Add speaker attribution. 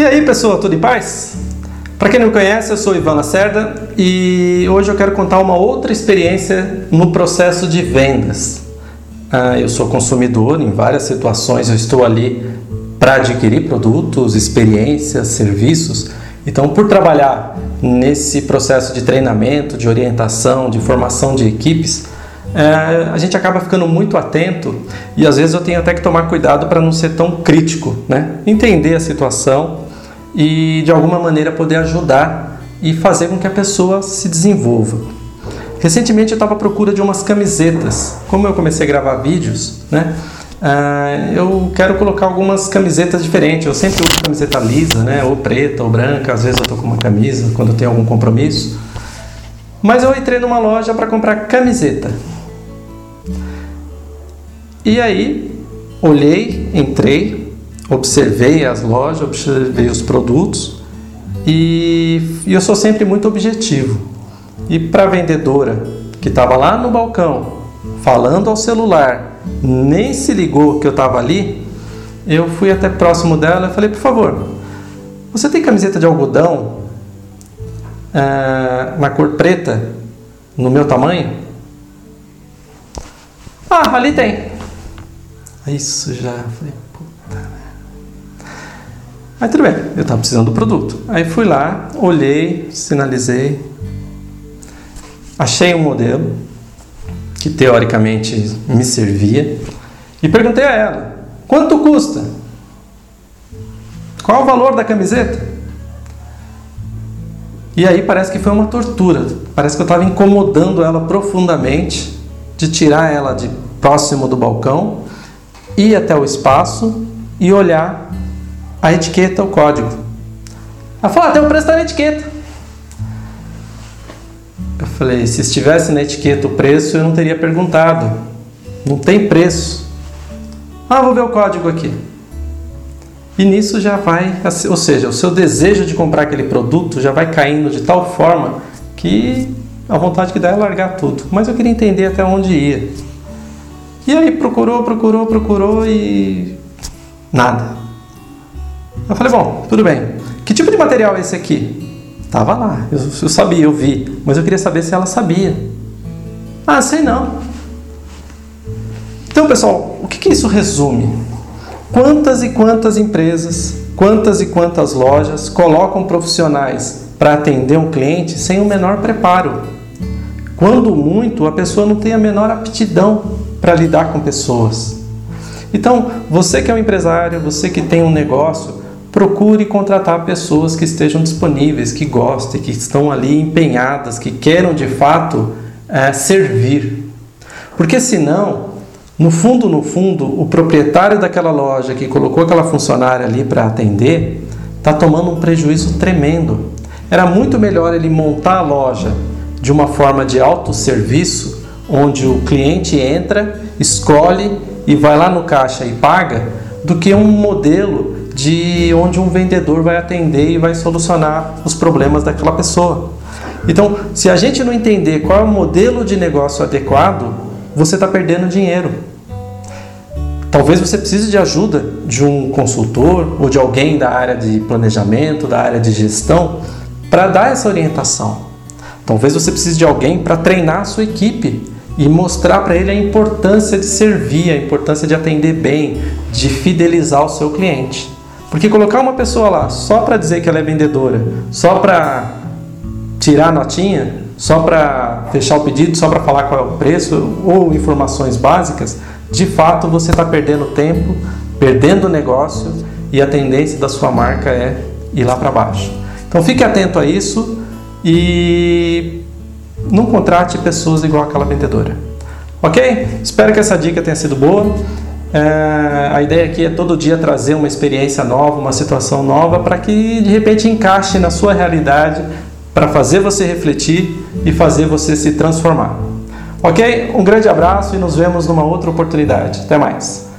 Speaker 1: E aí, pessoal, tudo em paz? Para quem não me conhece, eu sou Ivan Lacerda e hoje eu quero contar uma outra experiência no processo de vendas. Ah, eu sou consumidor em várias situações, eu estou ali para adquirir produtos, experiências, serviços. Então, por trabalhar nesse processo de treinamento, de orientação, de formação de equipes, é, a gente acaba ficando muito atento e às vezes eu tenho até que tomar cuidado para não ser tão crítico, né? Entender a situação e de alguma maneira poder ajudar e fazer com que a pessoa se desenvolva. Recentemente eu estava à procura de umas camisetas. Como eu comecei a gravar vídeos, né? Uh, eu quero colocar algumas camisetas diferentes. Eu sempre uso camiseta lisa, né? Ou preta ou branca. Às vezes eu tô com uma camisa quando tenho algum compromisso. Mas eu entrei numa loja para comprar camiseta. E aí olhei, entrei, observei as lojas, observei os produtos e, e eu sou sempre muito objetivo. E para a vendedora que estava lá no balcão falando ao celular, nem se ligou que eu estava ali, eu fui até próximo dela e falei: por favor, você tem camiseta de algodão é, na cor preta no meu tamanho? Ah, ali tem. Isso já. Falei, Aí tudo bem, eu estava precisando do produto. Aí fui lá, olhei, sinalizei, achei um modelo que teoricamente me servia e perguntei a ela: quanto custa? Qual o valor da camiseta? E aí parece que foi uma tortura. Parece que eu estava incomodando ela profundamente de tirar ela de próximo do balcão, ir até o espaço e olhar a etiqueta, o código. Ela falou, ah, tem o preço da etiqueta. Eu falei, se estivesse na etiqueta o preço, eu não teria perguntado. Não tem preço. Ah, vou ver o código aqui. E nisso já vai, ou seja, o seu desejo de comprar aquele produto já vai caindo de tal forma que a vontade que dá é largar tudo. Mas eu queria entender até onde ia. E aí procurou, procurou, procurou e nada. Eu falei, bom, tudo bem. Que tipo de material é esse aqui? Tava lá, eu, eu sabia, eu vi, mas eu queria saber se ela sabia. Ah, sei não. Então, pessoal, o que, que isso resume? Quantas e quantas empresas, quantas e quantas lojas colocam profissionais para atender um cliente sem o menor preparo? Quando muito, a pessoa não tem a menor aptidão para lidar com pessoas. Então, você que é um empresário, você que tem um negócio, procure contratar pessoas que estejam disponíveis, que gostem, que estão ali empenhadas, que queiram de fato é, servir. Porque senão, no fundo, no fundo, o proprietário daquela loja que colocou aquela funcionária ali para atender está tomando um prejuízo tremendo. Era muito melhor ele montar a loja de uma forma de autosserviço, onde o cliente entra, escolhe e vai lá no caixa e paga, do que um modelo de onde um vendedor vai atender e vai solucionar os problemas daquela pessoa. Então, se a gente não entender qual é o modelo de negócio adequado, você está perdendo dinheiro. Talvez você precise de ajuda de um consultor ou de alguém da área de planejamento, da área de gestão, para dar essa orientação. Talvez você precise de alguém para treinar a sua equipe e mostrar para ele a importância de servir, a importância de atender bem, de fidelizar o seu cliente. Porque colocar uma pessoa lá só para dizer que ela é vendedora, só para tirar a notinha, só para fechar o pedido, só para falar qual é o preço ou informações básicas, de fato você está perdendo tempo, perdendo o negócio e a tendência da sua marca é ir lá para baixo. Então fique atento a isso e não contrate pessoas igual aquela vendedora. Ok? Espero que essa dica tenha sido boa. É, a ideia aqui é todo dia trazer uma experiência nova, uma situação nova, para que de repente encaixe na sua realidade, para fazer você refletir e fazer você se transformar. Ok? Um grande abraço e nos vemos numa outra oportunidade. Até mais.